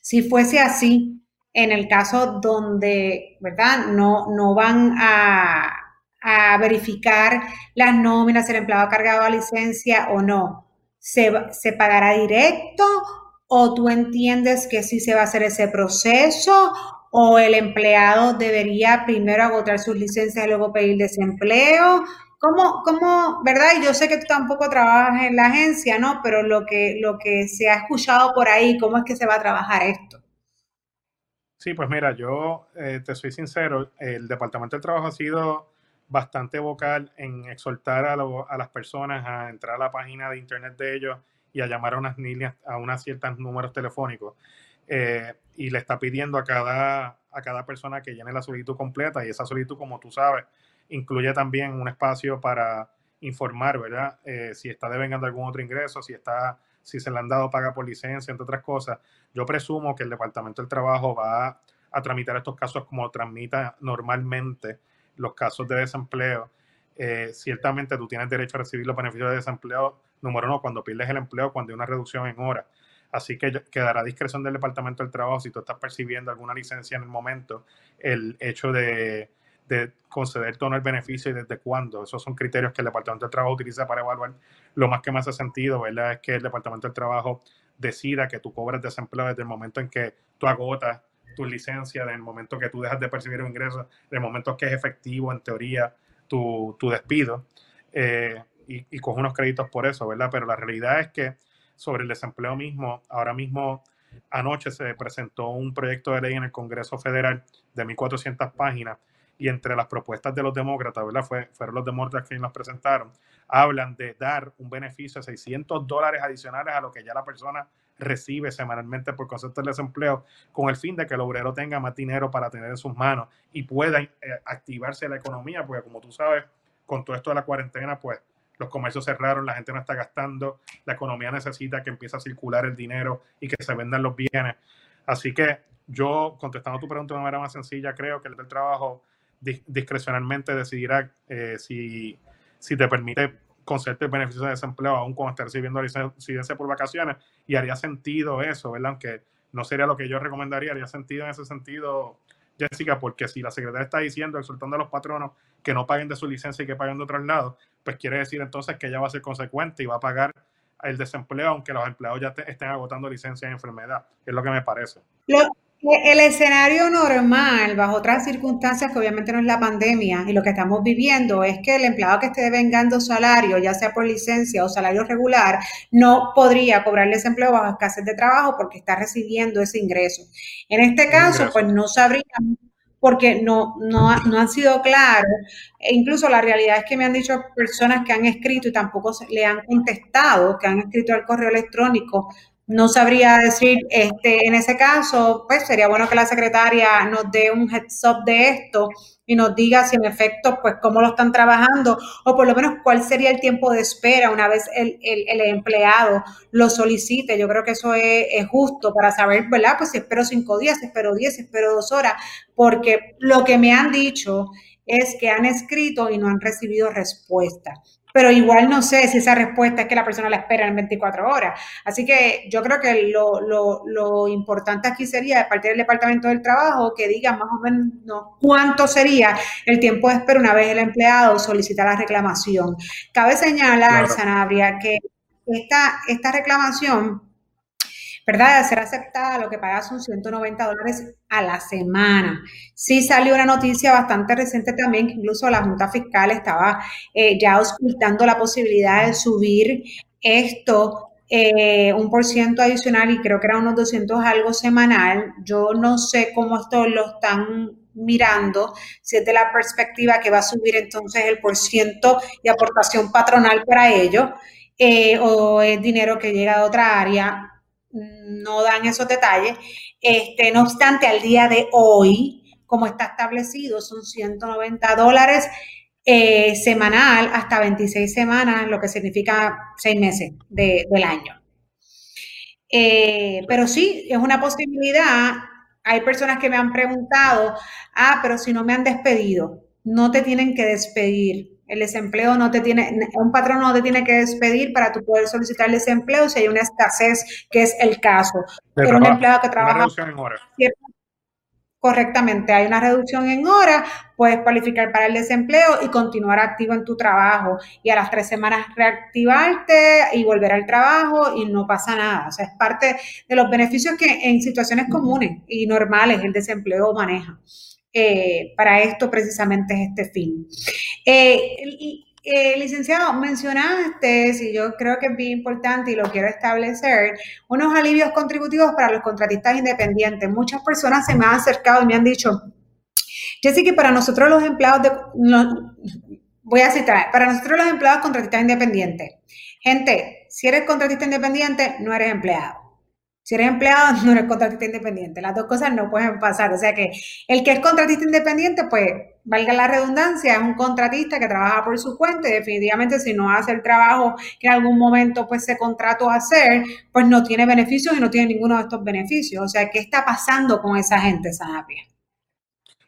si fuese así, en el caso donde, ¿verdad? No, no van a, a verificar las nóminas, el empleado cargado a licencia o no ¿Se, pagará directo o tú entiendes que sí se va a hacer ese proceso o el empleado debería primero agotar sus licencias y luego pedir desempleo? ¿Cómo, cómo, verdad? Y yo sé que tú tampoco trabajas en la agencia, ¿no? Pero lo que, lo que se ha escuchado por ahí, ¿cómo es que se va a trabajar esto? Sí, pues mira, yo eh, te soy sincero, el Departamento del Trabajo ha sido bastante vocal en exhortar a, a, las personas a entrar a la página de internet de ellos y a llamar a unas líneas, a unas ciertos números telefónicos. Eh, y le está pidiendo a cada, a cada persona que llene la solicitud completa y esa solicitud, como tú sabes, incluye también un espacio para informar, ¿verdad? Eh, si está devengando algún otro ingreso, si está si se le han dado paga por licencia, entre otras cosas. Yo presumo que el Departamento del Trabajo va a tramitar estos casos como tramita normalmente los casos de desempleo, eh, ciertamente tú tienes derecho a recibir los beneficios de desempleo, número uno, cuando pierdes el empleo, cuando hay una reducción en horas. Así que quedará a discreción del Departamento del Trabajo si tú estás percibiendo alguna licencia en el momento, el hecho de, de conceder todo el beneficio y desde cuándo. Esos son criterios que el Departamento del Trabajo utiliza para evaluar. Lo más que me hace sentido, ¿verdad? Es que el Departamento del Trabajo decida que tú cobres desempleo desde el momento en que tú agotas tu licencia, del momento que tú dejas de percibir un ingreso, del momento que es efectivo, en teoría, tu, tu despido, eh, y, y coge unos créditos por eso, ¿verdad? Pero la realidad es que sobre el desempleo mismo, ahora mismo, anoche se presentó un proyecto de ley en el Congreso Federal de 1.400 páginas, y entre las propuestas de los demócratas, ¿verdad? Fue, fueron los demócratas quienes las presentaron, hablan de dar un beneficio de 600 dólares adicionales a lo que ya la persona recibe semanalmente por concepto de desempleo, con el fin de que el obrero tenga más dinero para tener en sus manos y pueda eh, activarse la economía, porque como tú sabes, con todo esto de la cuarentena, pues los comercios cerraron, la gente no está gastando, la economía necesita que empiece a circular el dinero y que se vendan los bienes. Así que yo, contestando tu pregunta de manera más sencilla, creo que el del trabajo discrecionalmente decidirá eh, si, si te permite conceder beneficios de desempleo aún cuando esté recibiendo licencia por vacaciones y haría sentido eso, ¿verdad? Aunque no sería lo que yo recomendaría, haría sentido en ese sentido, Jessica, porque si la secretaria está diciendo, exhortando a los patronos que no paguen de su licencia y que paguen de otros lados, pues quiere decir entonces que ella va a ser consecuente y va a pagar el desempleo aunque los empleados ya estén agotando licencia de enfermedad, es lo que me parece. El escenario normal, bajo otras circunstancias que obviamente no es la pandemia y lo que estamos viviendo, es que el empleado que esté devengando salario, ya sea por licencia o salario regular, no podría cobrar desempleo bajo escasez de trabajo porque está recibiendo ese ingreso. En este caso, pues no sabríamos porque no, no, no, han sido claros. E incluso la realidad es que me han dicho personas que han escrito y tampoco le han contestado, que han escrito al correo electrónico no sabría decir, este, en ese caso, pues sería bueno que la secretaria nos dé un heads up de esto y nos diga si en efecto, pues cómo lo están trabajando o por lo menos cuál sería el tiempo de espera una vez el, empleado lo solicite. Yo creo que eso es, es, justo para saber, ¿verdad? Pues si espero cinco días, si espero diez, si espero dos horas, porque lo que me han dicho es que han escrito y no han recibido respuesta pero igual no sé si esa respuesta es que la persona la espera en 24 horas. Así que yo creo que lo, lo, lo importante aquí sería, de parte del Departamento del Trabajo, que diga más o menos cuánto sería el tiempo de espera una vez el empleado solicita la reclamación. Cabe señalar, Sanabria, que esta, esta reclamación ¿verdad? De ser aceptada, lo que paga son 190 dólares a la semana. Sí salió una noticia bastante reciente también, que incluso la Junta Fiscal estaba eh, ya auscultando la posibilidad de subir esto eh, un por ciento adicional y creo que era unos 200 algo semanal. Yo no sé cómo esto lo están mirando, si es de la perspectiva que va a subir entonces el por ciento de aportación patronal para ello, eh, o es dinero que llega de otra área, no dan esos detalles. Este, no obstante, al día de hoy, como está establecido, son 190 dólares eh, semanal hasta 26 semanas, lo que significa seis meses del año. Eh, pero sí, es una posibilidad hay personas que me han preguntado, ah, pero si no me han despedido, no te tienen que despedir. El desempleo no te tiene, un patrón no te tiene que despedir para tú poder solicitar el desempleo si hay una escasez, que es el caso. Pero un empleado que trabaja correctamente, hay una reducción en horas, puedes cualificar para el desempleo y continuar activo en tu trabajo. Y a las tres semanas reactivarte y volver al trabajo y no pasa nada. O sea, es parte de los beneficios que en situaciones comunes y normales el desempleo maneja. Eh, para esto precisamente es este fin. Eh, eh, licenciado, mencionaste, y yo creo que es bien importante y lo quiero establecer, unos alivios contributivos para los contratistas independientes. Muchas personas se me han acercado y me han dicho, Jessica, para nosotros los empleados voy a citar, para nosotros los empleados contratistas independientes. Gente, si eres contratista independiente, no eres empleado. Si eres empleado, no eres contratista independiente. Las dos cosas no pueden pasar. O sea que el que es contratista independiente, pues, valga la redundancia, es un contratista que trabaja por su cuenta y definitivamente si no hace el trabajo que en algún momento pues se contrató a hacer, pues no tiene beneficios y no tiene ninguno de estos beneficios. O sea, ¿qué está pasando con esa gente, Sanapia?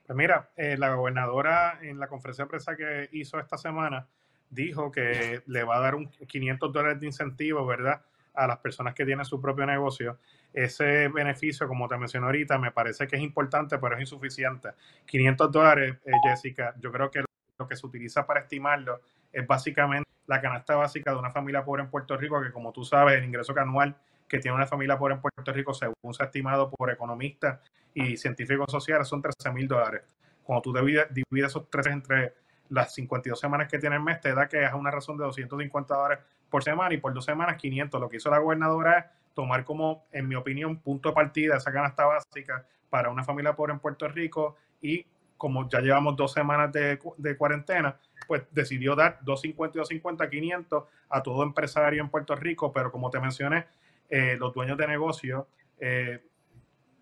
Pues mira, eh, la gobernadora en la conferencia de prensa que hizo esta semana dijo que le va a dar un 500 dólares de incentivo, ¿verdad? A las personas que tienen su propio negocio. Ese beneficio, como te mencioné ahorita, me parece que es importante, pero es insuficiente. 500 dólares, eh, Jessica, yo creo que lo que se utiliza para estimarlo es básicamente la canasta básica de una familia pobre en Puerto Rico, que como tú sabes, el ingreso anual que tiene una familia pobre en Puerto Rico, según se ha estimado por economistas y científicos sociales, son 13 mil dólares. Cuando tú divides, esos tres entre las 52 semanas que tiene el mes, te da que es una razón de 250 dólares por semana y por dos semanas 500. Lo que hizo la gobernadora es tomar como, en mi opinión, punto de partida esa canasta básica para una familia pobre en Puerto Rico y como ya llevamos dos semanas de, cuarentena, pues decidió dar 250 y 250, 500 a todo empresario en Puerto Rico, pero como te mencioné, eh, los dueños de negocio eh,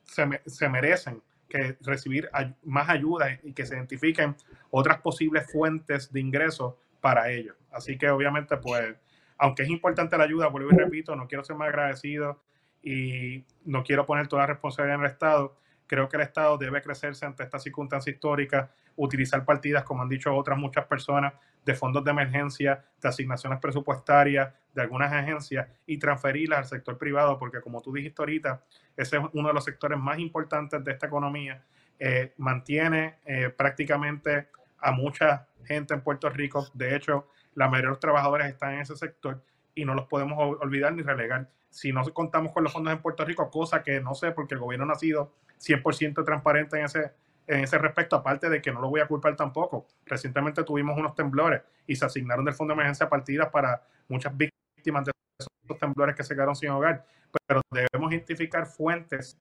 se, se, merecen que recibir más ayuda y que se identifiquen otras posibles fuentes de ingresos para ellos. Así que obviamente, pues aunque es importante la ayuda, vuelvo y repito, no quiero ser más agradecido y no quiero poner toda la responsabilidad en el Estado. Creo que el Estado debe crecerse ante esta circunstancia histórica, utilizar partidas, como han dicho otras muchas personas, de fondos de emergencia, de asignaciones presupuestarias, de algunas agencias y transferirlas al sector privado, porque como tú dijiste ahorita, ese es uno de los sectores más importantes de esta economía. Eh, mantiene eh, prácticamente a mucha gente en Puerto Rico. De hecho, la mayoría de los trabajadores están en ese sector y no los podemos olvidar ni relegar. Si no contamos con los fondos en Puerto Rico, cosa que no sé porque el gobierno no ha sido 100% transparente en ese, en ese respecto, aparte de que no lo voy a culpar tampoco. Recientemente tuvimos unos temblores y se asignaron del Fondo de Emergencia partidas para muchas víctimas de esos temblores que se quedaron sin hogar. Pero debemos identificar fuentes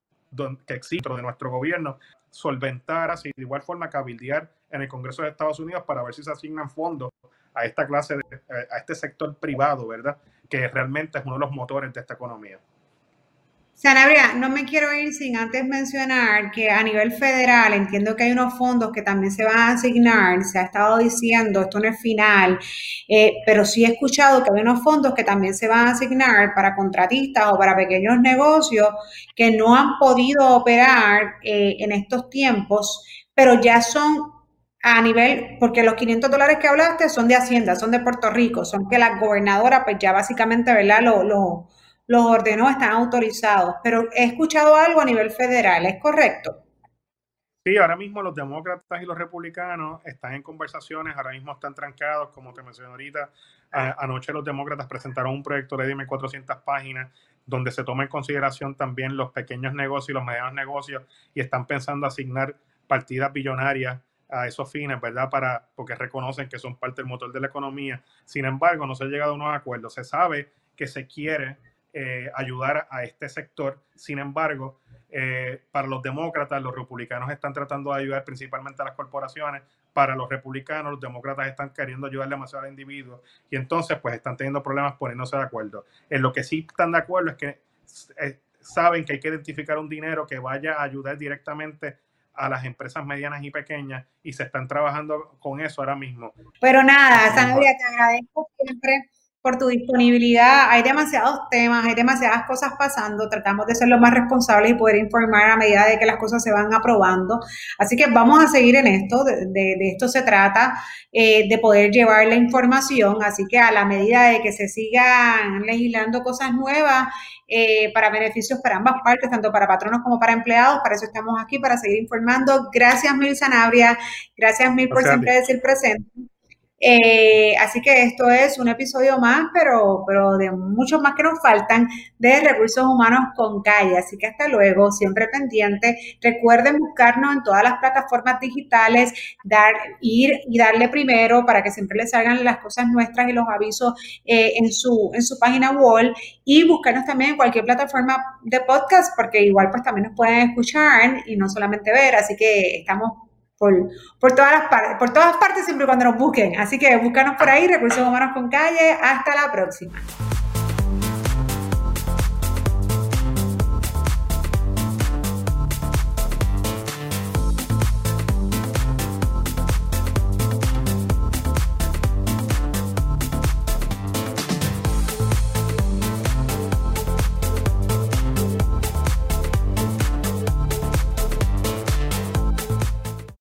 que existen de nuestro gobierno, solventar así, de igual forma cabildear en el Congreso de Estados Unidos para ver si se asignan fondos a esta clase, a este sector privado, ¿verdad? Que realmente es uno de los motores de esta economía. Sanabria, no me quiero ir sin antes mencionar que a nivel federal entiendo que hay unos fondos que también se van a asignar, se ha estado diciendo, esto no es final, eh, pero sí he escuchado que hay unos fondos que también se van a asignar para contratistas o para pequeños negocios que no han podido operar eh, en estos tiempos, pero ya son a nivel, porque los 500 dólares que hablaste son de Hacienda, son de Puerto Rico, son que la gobernadora pues ya básicamente, ¿verdad? Lo, lo, los ordenó, están autorizados, pero he escuchado algo a nivel federal, ¿es correcto? Sí, ahora mismo los demócratas y los republicanos están en conversaciones, ahora mismo están trancados, como te mencioné ahorita. anoche los demócratas presentaron un proyecto de 400 páginas donde se toma en consideración también los pequeños negocios y los medianos negocios y están pensando asignar partidas billonarias a esos fines, ¿verdad? Para, porque reconocen que son parte del motor de la economía. Sin embargo, no se ha llegado a unos acuerdos. Se sabe que se quiere eh, ayudar a este sector. Sin embargo, eh, para los demócratas, los republicanos están tratando de ayudar principalmente a las corporaciones. Para los republicanos, los demócratas están queriendo ayudar demasiado a individuos y entonces pues están teniendo problemas poniéndose de acuerdo. En lo que sí están de acuerdo es que eh, saben que hay que identificar un dinero que vaya a ayudar directamente a las empresas medianas y pequeñas y se están trabajando con eso ahora mismo. Pero nada, Sandra, te agradezco siempre por tu disponibilidad. Hay demasiados temas, hay demasiadas cosas pasando. Tratamos de ser lo más responsables y poder informar a medida de que las cosas se van aprobando. Así que vamos a seguir en esto. De, esto se trata, eh, de poder llevar la información. Así que a la medida de que se sigan legislando cosas nuevas eh, para beneficios para ambas partes, tanto para patronos como para empleados, para eso estamos aquí, para seguir informando. Gracias, Mil Sanabria. Gracias, Mil, por siempre decir presente. Eh, así que esto es un episodio más, pero, pero de muchos más que nos faltan de recursos humanos con calle. Así que hasta luego, siempre pendiente. Recuerden buscarnos en todas las plataformas digitales, dar, ir y darle primero para que siempre les salgan las cosas nuestras y los avisos eh, en, su, en su página wall y buscarnos también en cualquier plataforma de podcast, porque igual pues también nos pueden escuchar y no solamente ver. Así que estamos por, todas las por todas partes siempre cuando nos busquen. Así que búscanos por ahí, Recursos Humanos con Calle. Hasta la próxima.